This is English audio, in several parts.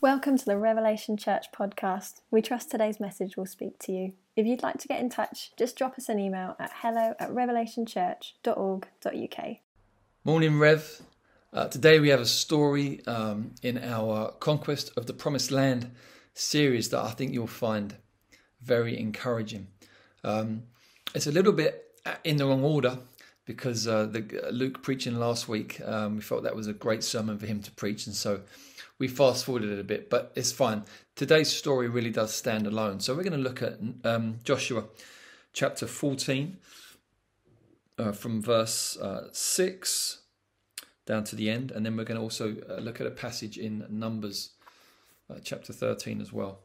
Welcome to the Revelation Church podcast. We trust today's message will speak to you. If you'd like to get in touch, just drop us an email at hello at revelationchurch.org.uk. Morning, Rev. Uh, today we have a story um, in our Conquest of the Promised Land series that I think you'll find very encouraging. Um, it's a little bit in the wrong order because uh, the, uh, Luke preaching last week, um, we felt that was a great sermon for him to preach, and so we fast forwarded it a bit, but it's fine. Today's story really does stand alone. So we're going to look at um, Joshua chapter 14 uh, from verse uh, 6 down to the end, and then we're going to also uh, look at a passage in Numbers uh, chapter 13 as well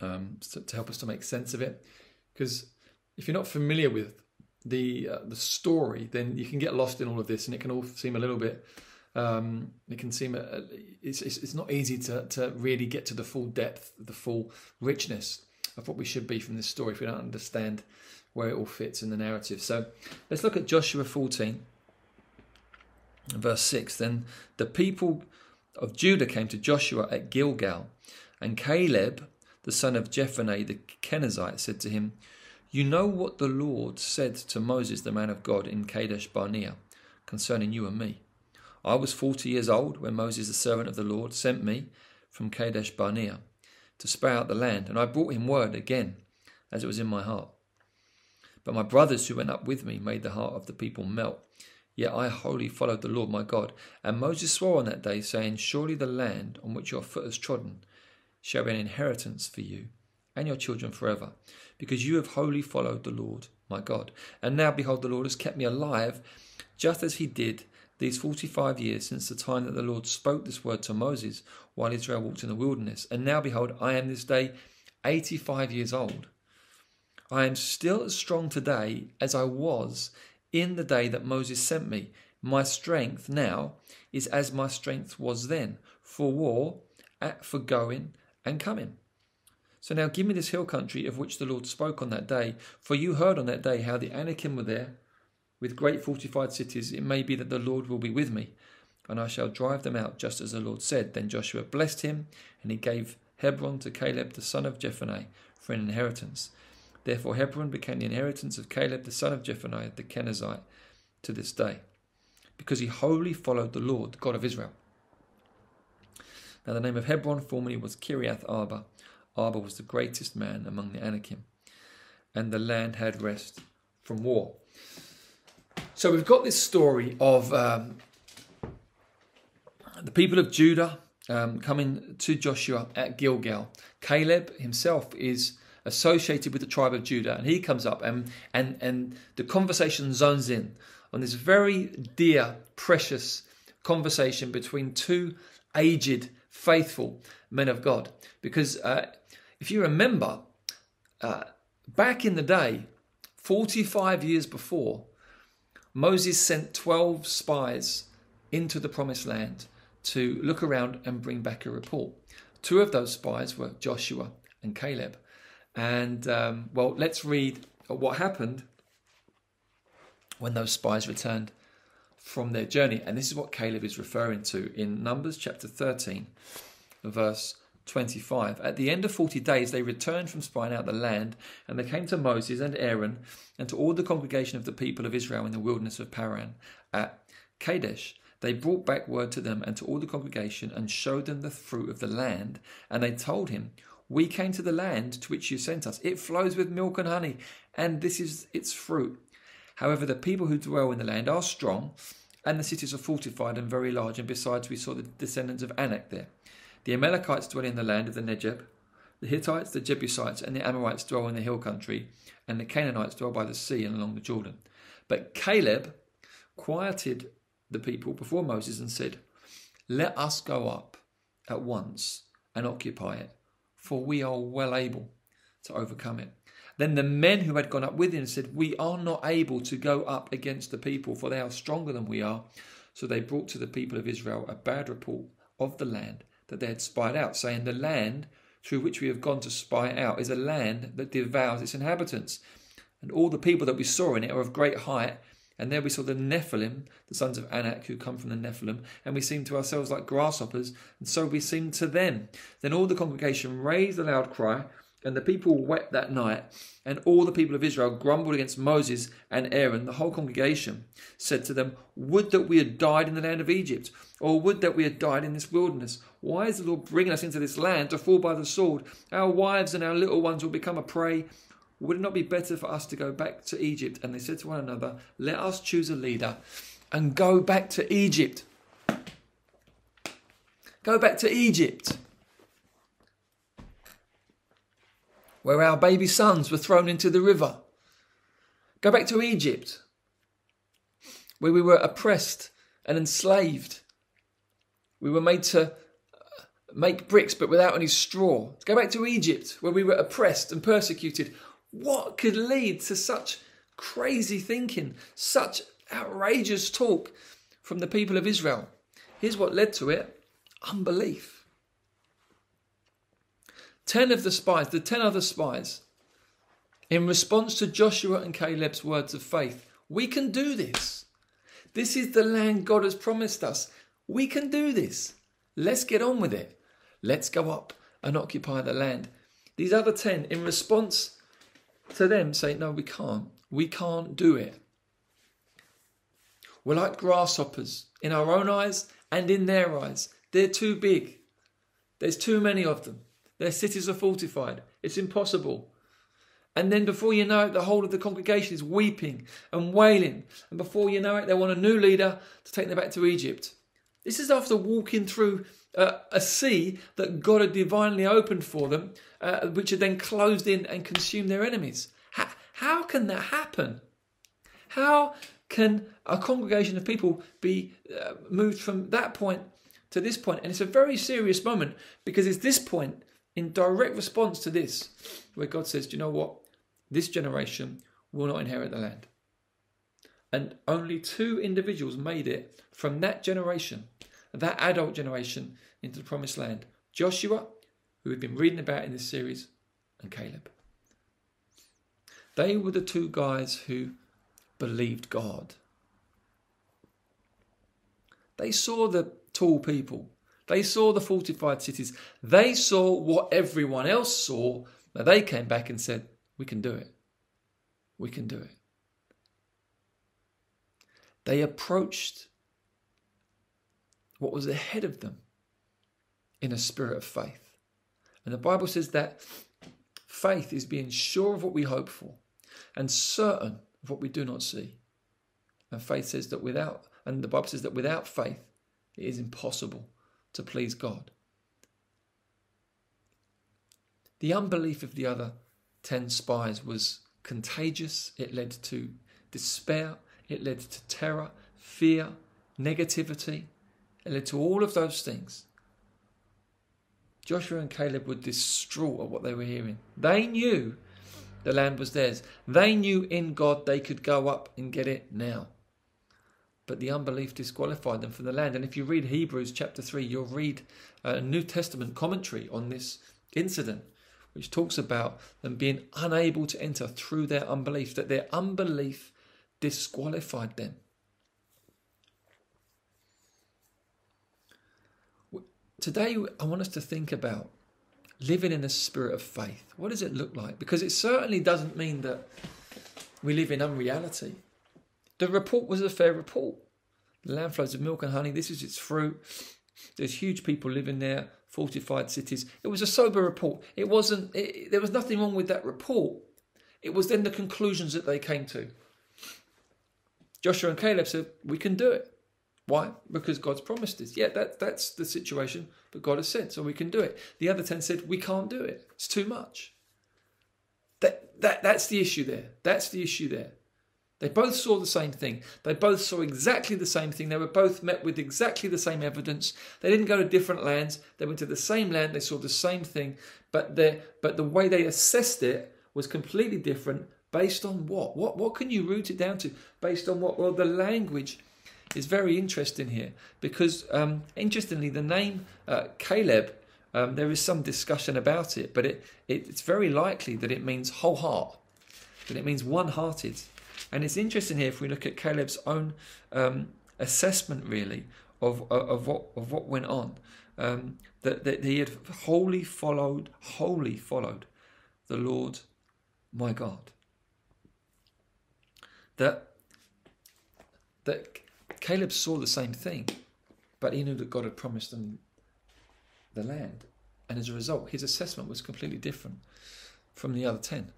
um, to, to, help us to make sense of it. Because if you're not familiar with the uh, the story, then you can get lost in all of this, and it can all seem a little bit um, it can seem uh, it's, it's, it's not easy to, to really get to the full depth, the full richness of what we should be from this story if we don't understand where it all fits in the narrative. So let's look at Joshua 14, verse 6. Then the people of Judah came to Joshua at Gilgal, and Caleb, the son of Jephunneh the Kenizzite, said to him, You know what the Lord said to Moses, the man of God, in Kadesh Barnea, concerning you and me. I was forty years old when Moses, the servant of the Lord, sent me from Kadesh Barnea to spy out the land, and I brought him word again, as it was in my heart. But my brothers who went up with me made the heart of the people melt. Yet I wholly followed the Lord my God. And Moses swore on that day, saying, Surely the land on which your foot has trodden shall be an inheritance for you and your children forever, because you have wholly followed the Lord my God. And now, behold, the Lord has kept me alive, just as he did these 45 years since the time that the Lord spoke this word to Moses while Israel walked in the wilderness. And now, behold, I am this day 85 years old. I am still as strong today as I was in the day that Moses sent me. My strength now is as my strength was then for war, for going and coming. So now give me this hill country of which the Lord spoke on that day, for you heard on that day how the Anakim were there with great fortified cities, it may be that the Lord will be with me, and I shall drive them out just as the Lord said. Then Joshua blessed him, and he gave Hebron to Caleb the son of Jephunneh for an inheritance. Therefore Hebron became the inheritance of Caleb the son of Jephunneh the Kenizzite to this day, because he wholly followed the Lord, the God of Israel. Now the name of Hebron formerly was Kiriath Arba. Arba was the greatest man among the Anakim, and the land had rest from war. So we've got this story of um, the people of Judah um, coming to Joshua at Gilgal. Caleb himself is associated with the tribe of Judah, and he comes up, and and and the conversation zones in on this very dear, precious conversation between two aged, faithful men of God. Because uh, if you remember, uh, back in the day, 45 years before, Moses sent 12 spies into the promised land to look around and bring back a report. Two of those spies were Joshua and Caleb. And, um, well, let's read what happened when those spies returned from their journey. And this is what Caleb is referring to in Numbers chapter 13, verse 25. At the end of 40 days, they returned from spying out the land, and they came to Moses and Aaron and to all the congregation of the people of Israel in the wilderness of Paran at Kadesh. They brought back word to them and to all the congregation and showed them the fruit of the land. And they told him, We came to the land to which you sent us. It flows with milk and honey, and this is its fruit. However, the people who dwell in the land are strong, and the cities are fortified and very large. And besides, we saw the descendants of Anak there. The Amalekites dwell in the land of the Negeb. The Hittites, the Jebusites, and the Amorites dwell in the hill country, and the Canaanites dwell by the sea and along the Jordan. But Caleb quieted the people before Moses and said, Let us go up at once and occupy it, for we are well able to overcome it. Then the men who had gone up with him said, We are not able to go up against the people, for they are stronger than we are. So they brought to the people of Israel a bad report of the land that they had spied out, saying, The land through which we have gone to spy out is a land that devours its inhabitants. And all the people that we saw in it are of great height, And there we saw the Nephilim, the sons of Anak, who come from the Nephilim, and we seemed to ourselves like grasshoppers, and so we seemed to them. Then all the congregation raised a loud cry, and the people wept that night, and all the people of Israel grumbled against Moses and Aaron. The whole congregation said to them, Would that we had died in the land of Egypt, or would that we had died in this wilderness. Why is the Lord bringing us into this land to fall by the sword? Our wives and our little ones will become a prey would it not be better for us to go back to Egypt? And they said to one another, Let us choose a leader and go back to Egypt. Go back to Egypt, where our baby sons were thrown into the river. Go back to Egypt, where we were oppressed and enslaved. We were made to make bricks but without any straw. Go back to Egypt, where we were oppressed and persecuted. What could lead to such crazy thinking, such outrageous talk from the people of Israel? Here's what led to it unbelief. Ten of the spies, the ten other spies, in response to Joshua and Caleb's words of faith, we can do this. This is the land God has promised us. We can do this. Let's get on with it. Let's go up and occupy the land. These other ten, in response to them say, no, we can't. We can't do it. We're like grasshoppers in our own eyes and in their eyes. They're too big. There's too many of them. Their cities are fortified. It's impossible. And then before you know it, the whole of the congregation is weeping and wailing. And before you know it, they want a new leader to take them back to Egypt. This is after walking through uh, a sea that God had divinely opened for them, uh, which had then closed in and consumed their enemies. How, how can that happen? How can a congregation of people be uh, moved from that point to this point? And it's a very serious moment because it's this point in direct response to this where God says, Do you know what? This generation will not inherit the land. And only two individuals made it from that generation, that adult generation, into the promised land Joshua, who we've been reading about in this series, and Caleb. They were the two guys who believed God. They saw the tall people. They saw the fortified cities. They saw what everyone else saw. Now they came back and said, We can do it. We can do it. They approached what was ahead of them in a spirit of faith. And the Bible says that faith is being sure of what we hope for and certain of what we do not see. And faith says that without, and the Bible says that without faith, it is impossible to please God. The unbelief of the other 10 spies was contagious. It led to despair, it led to terror, fear, negativity. It led to all of those things. Joshua and Caleb were distraught at what they were hearing. They knew the land was theirs. They knew in God they could go up and get it now. But the unbelief disqualified them from the land. And if you read Hebrews chapter 3, you'll read a New Testament commentary on this incident, which talks about them being unable to enter through their unbelief, that their unbelief disqualified them. Today, I want us to think about living in a spirit of faith. What does it look like? Because it certainly doesn't mean that we live in unreality. The report was a fair report. The land flows of milk and honey. This is its fruit. There's huge people living there, fortified cities. It was a sober report. It wasn't. It, there was nothing wrong with that report. It was then the conclusions that they came to. Joshua and Caleb said, "We can do it." Why? Because God's promised us. Yeah, that, that's the situation, but God has said, so we can do it. The other 10 said, we can't do it. It's too much. That, that, that's the issue there. That's the issue there. They both saw the same thing. They both saw exactly the same thing. They were both met with exactly the same evidence. They didn't go to different lands. They went to the same land. They saw the same thing. But the, but the way they assessed it was completely different based on what? What, what can you root it down to? Based on what? Well, the language is very interesting here because, um, interestingly, the name uh, Caleb, um, there is some discussion about it, but it, it, it's very likely that it means whole heart, that it means one hearted. And it's interesting here if we look at Caleb's own um, assessment, really, of, of, what, of what went on. Um, that, that he had wholly followed, wholly followed the Lord my God. That, that Caleb saw the same thing, but he knew that God had promised them the land. And as a result, his assessment was completely different from the other 10.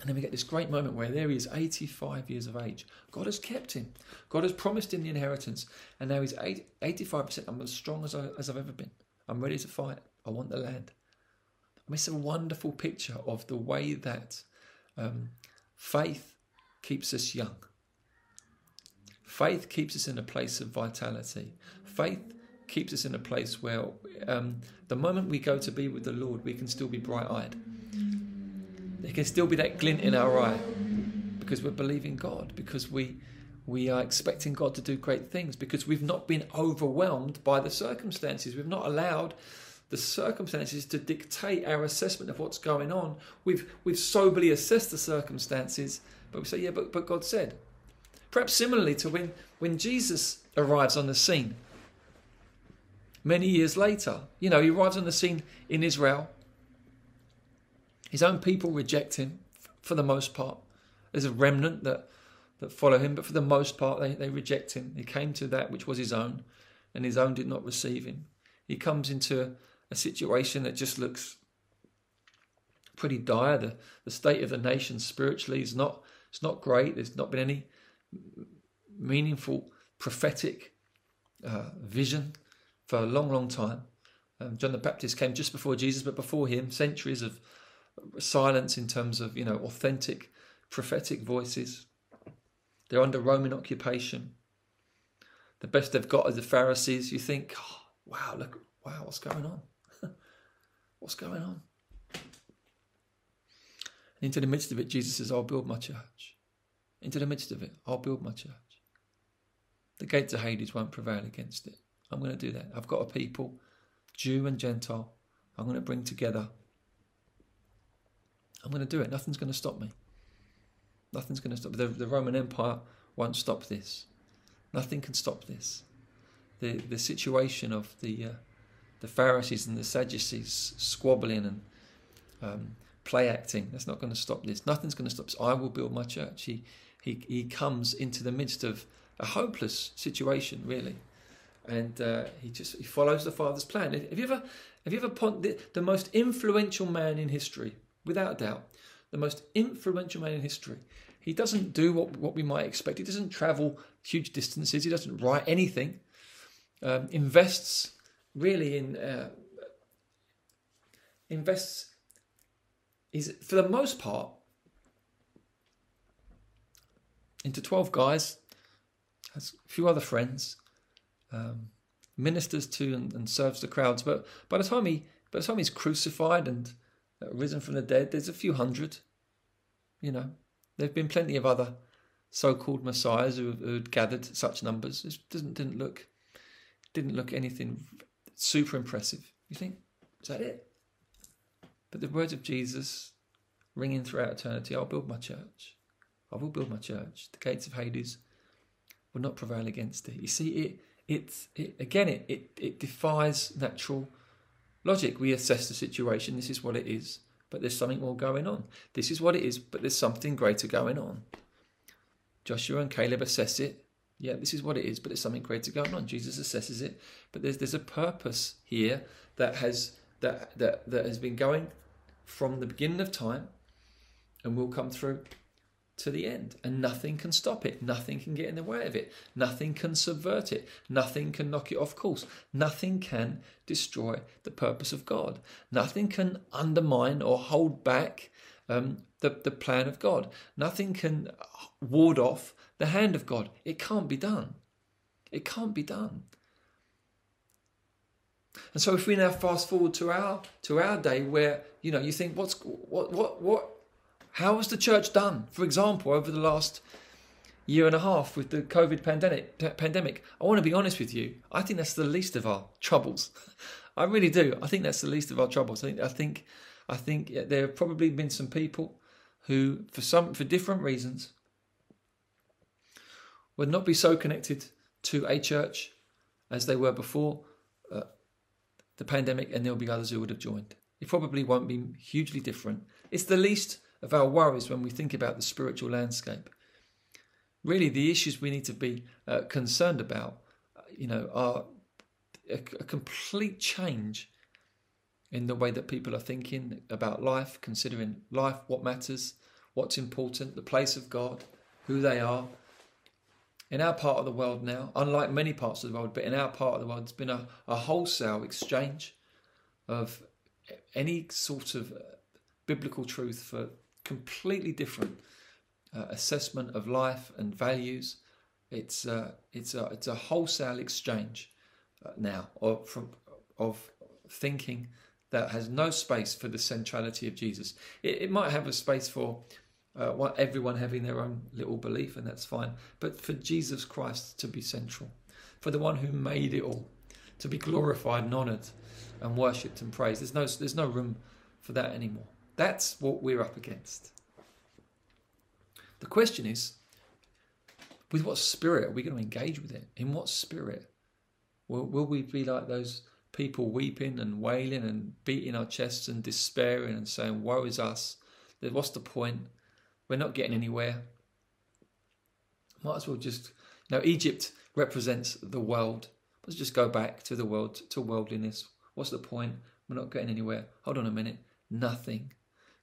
And then we get this great moment where there he is, 85 years of age. God has kept him. God has promised him the inheritance. And now he's 80, 85%. I'm as strong as, I, as I've ever been. I'm ready to fight. I want the land. Mean, it's a wonderful picture of the way that um, faith keeps us young. Faith keeps us in a place of vitality. Faith keeps us in a place where um, the moment we go to be with the Lord, we can still be bright eyed. There can still be that glint in our eye because we're believing God, because we we are expecting God to do great things, because we've not been overwhelmed by the circumstances. We've not allowed the circumstances to dictate our assessment of what's going on. We've we've soberly assessed the circumstances, but we say, yeah, but, but God said. Perhaps similarly to when, when Jesus arrives on the scene many years later. You know, he arrives on the scene in Israel. His own people reject him for the most part. There's a remnant that, that follow him, but for the most part, they, they reject him. He came to that which was his own, and his own did not receive him. He comes into a situation that just looks pretty dire. The, the state of the nation spiritually is not, it's not great. There's not been any meaningful prophetic uh, vision for a long, long time. Um, John the Baptist came just before Jesus, but before him, centuries of silence in terms of you know authentic prophetic voices. They're under Roman occupation. The best they've got are the Pharisees. You think, oh, wow, look, wow, what's going on? what's going on? And into the midst of it, Jesus says, I'll build my church. Into the midst of it, I'll build my church. The gates of Hades won't prevail against it. I'm going to do that. I've got a people, Jew and Gentile, I'm going to bring together. I'm going to do it. Nothing's going to stop me. Nothing's going to stop. The, the Roman Empire won't stop this. Nothing can stop this. The the situation of the uh, the Pharisees and the Sadducees squabbling and um, play acting. That's not going to stop this. Nothing's going to stop this. I will build my church. He he he comes into the midst of a hopeless situation, really and uh, he just he follows the father's plan. Have you ever have you ever pon- the, the most influential man in history, without doubt, the most influential man in history? He doesn't do what what we might expect. He doesn't travel huge distances. He doesn't write anything. Um, invests really in uh, invests is for the most part into 12 guys has a few other friends um, ministers to and, and, serves the crowds. But by the time he by the time he's crucified and uh, risen from the dead, there's a few hundred. You know, there've been plenty of other so-called messiahs who, who had gathered such numbers. It didn't didn't look didn't look anything super impressive. You think is that it? But the words of Jesus ringing throughout eternity, I'll build my church. I will build my church. The gates of Hades will not prevail against it. You see, it it's it, again it, it it defies natural logic. We assess the situation. This is what it is, but there's something more going on. This is what it is, but there's something greater going on. Joshua and Caleb assess it. Yeah, this is what it is, but there's something greater going on. Jesus assesses it, but there's there's a purpose here that has that that that has been going from the beginning of time, and will come through to the end, and nothing can stop it. Nothing can get in the way of it. Nothing can subvert it. Nothing can knock it off course. Nothing can destroy the purpose of God. Nothing can undermine or hold back um, the, the plan of God. Nothing can ward off the hand of God. It can't be done. It can't be done. And so if we now fast forward to our to our day where you know you think what's what what what how has the church done, for example, over the last year and a half with the COVID pandemic? Pandemic. I want to be honest with you. I think that's the least of our troubles. I really do. I think that's the least of our troubles. I think. I think. I think there have probably been some people who, for some for different reasons, would not be so connected to a church as they were before uh, the pandemic, and there'll be others who would have joined. It probably won't be hugely different. It's the least of our worries when we think about the spiritual landscape. Really, the issues we need to be uh, concerned about, you know, are a, a complete change in the way that people are thinking about life, considering life, what matters, what's important, the place of God, who they are. In our part of the world now, unlike many parts of the world, but in our part of the world, there's been a, a wholesale exchange of any sort of biblical truth for completely different uh, assessment of life and values. It's uh, it's a it's a wholesale exchange uh, now of from of thinking that has no space for the centrality of Jesus. It, it might have a space for uh, everyone having their own little belief, and that's fine. But for Jesus Christ to be central, for the one who made it all, to be glorified and honoured and worshipped and praised, there's no there's no room for that anymore. That's what we're up against. The question is, with what spirit are we going to engage with it? In what spirit? Will, will we be like those people weeping and wailing and beating our chests and despairing and saying, Woe is us? What's the point? We're not getting anywhere. Might as well just. Now, Egypt represents the world. Let's just go back to the world, to worldliness. What's the point? We're not getting anywhere. Hold on a minute. Nothing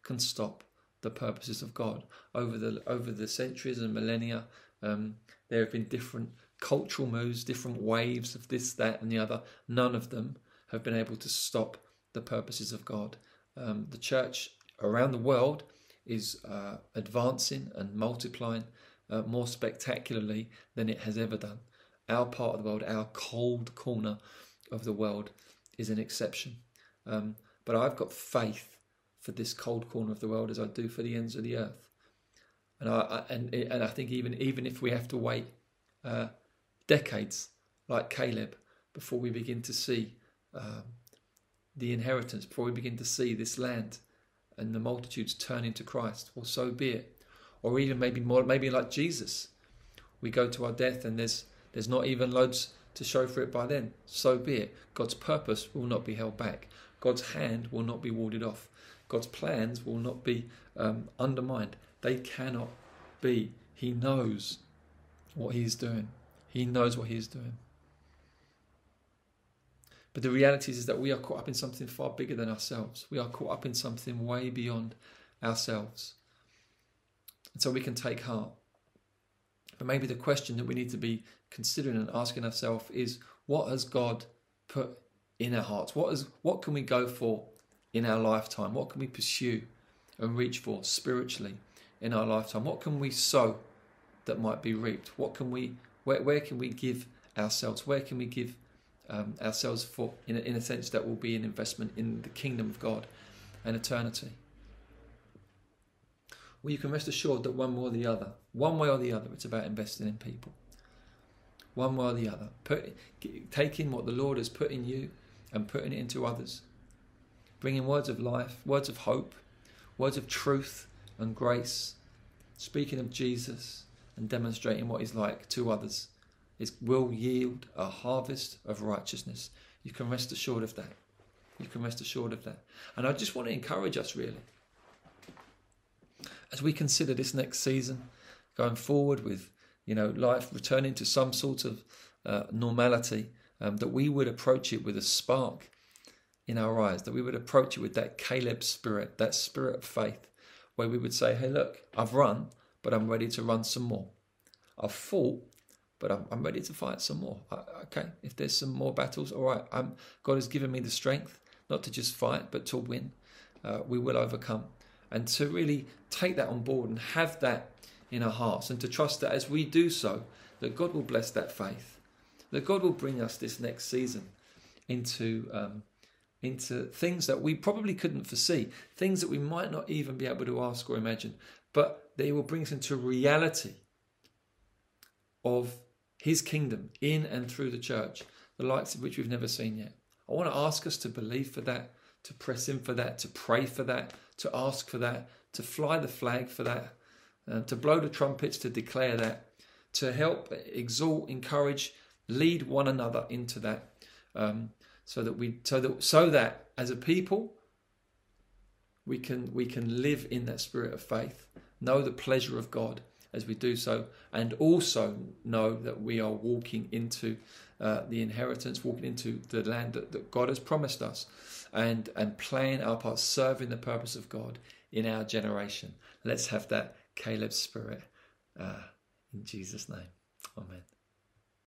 can stop the purposes of God. Over the over the centuries and millennia, um, there have been different cultural moves, different waves of this, that, and the other. None of them have been able to stop the purposes of God. Um, the church around the world is uh, advancing and multiplying uh, more spectacularly than it has ever done. Our part of the world, our cold corner of the world, is an exception. Um, but I've got faith for this cold corner of the world as I do for the ends of the earth. And I, I and and I think even even if we have to wait uh, decades like Caleb before we begin to see um, the inheritance, before we begin to see this land and the multitudes turn into Christ, well, so be it. Or even maybe more, maybe like Jesus, we go to our death and there's there's not even loads to show for it by then. So be it. God's purpose will not be held back. God's hand will not be warded off. God's plans will not be um, undermined. They cannot be. He knows what He is doing. He knows what He is doing. But the reality is, is that we are caught up in something far bigger than ourselves. We are caught up in something way beyond ourselves. And so we can take heart. But maybe the question that we need to be considering and asking ourselves is what has God put in our hearts? What is what can we go for in our lifetime? What can we pursue and reach for spiritually in our lifetime? What can we sow that might be reaped? What can we, where, where can we give ourselves? Where can we give um, ourselves for, in a, in a sense, that will be an investment in the kingdom of God and eternity? Well, you can rest assured that one way or the other, one way or the other, it's about investing in people. One way or the other, put, taking what the Lord has put in you and putting it into others bringing words of life, words of hope, words of truth and grace, speaking of Jesus and demonstrating what he's like to others, it will yield a harvest of righteousness. You can rest assured of that. You can rest assured of that. And I just want to encourage us really as we consider this next season going forward with you know life returning to some sort of uh, normality um, that we would approach it with a spark in our eyes, that we would approach it with that Caleb spirit, that spirit of faith, where we would say, Hey, look, I've run, but I'm ready to run some more. I've fought, but I'm, I'm ready to fight some more. I, okay, if there's some more battles, all right, I'm, God has given me the strength not to just fight, but to win. Uh, we will overcome. And to really take that on board and have that in our hearts, and to trust that as we do so, that God will bless that faith, that God will bring us this next season into um, into things that we probably couldn't foresee, things that we might not even be able to ask or imagine, but they will bring us into reality of His kingdom in and through the church, the likes of which we've never seen yet. I want to ask us to believe for that to press in for that, to pray for that, to ask for that, to fly the flag for that, uh, to blow the trumpets to declare that, to help exalt, encourage, lead one another into that, um, so that we so that so that as a people we can we can live in that spirit of faith, know the pleasure of God as we do so, and also know that we are walking into uh, the inheritance, walking into the land that, that God has promised us, and and playing our part, serving the purpose of God in our generation. Let's have that Caleb spirit uh, in Jesus' name. Amen.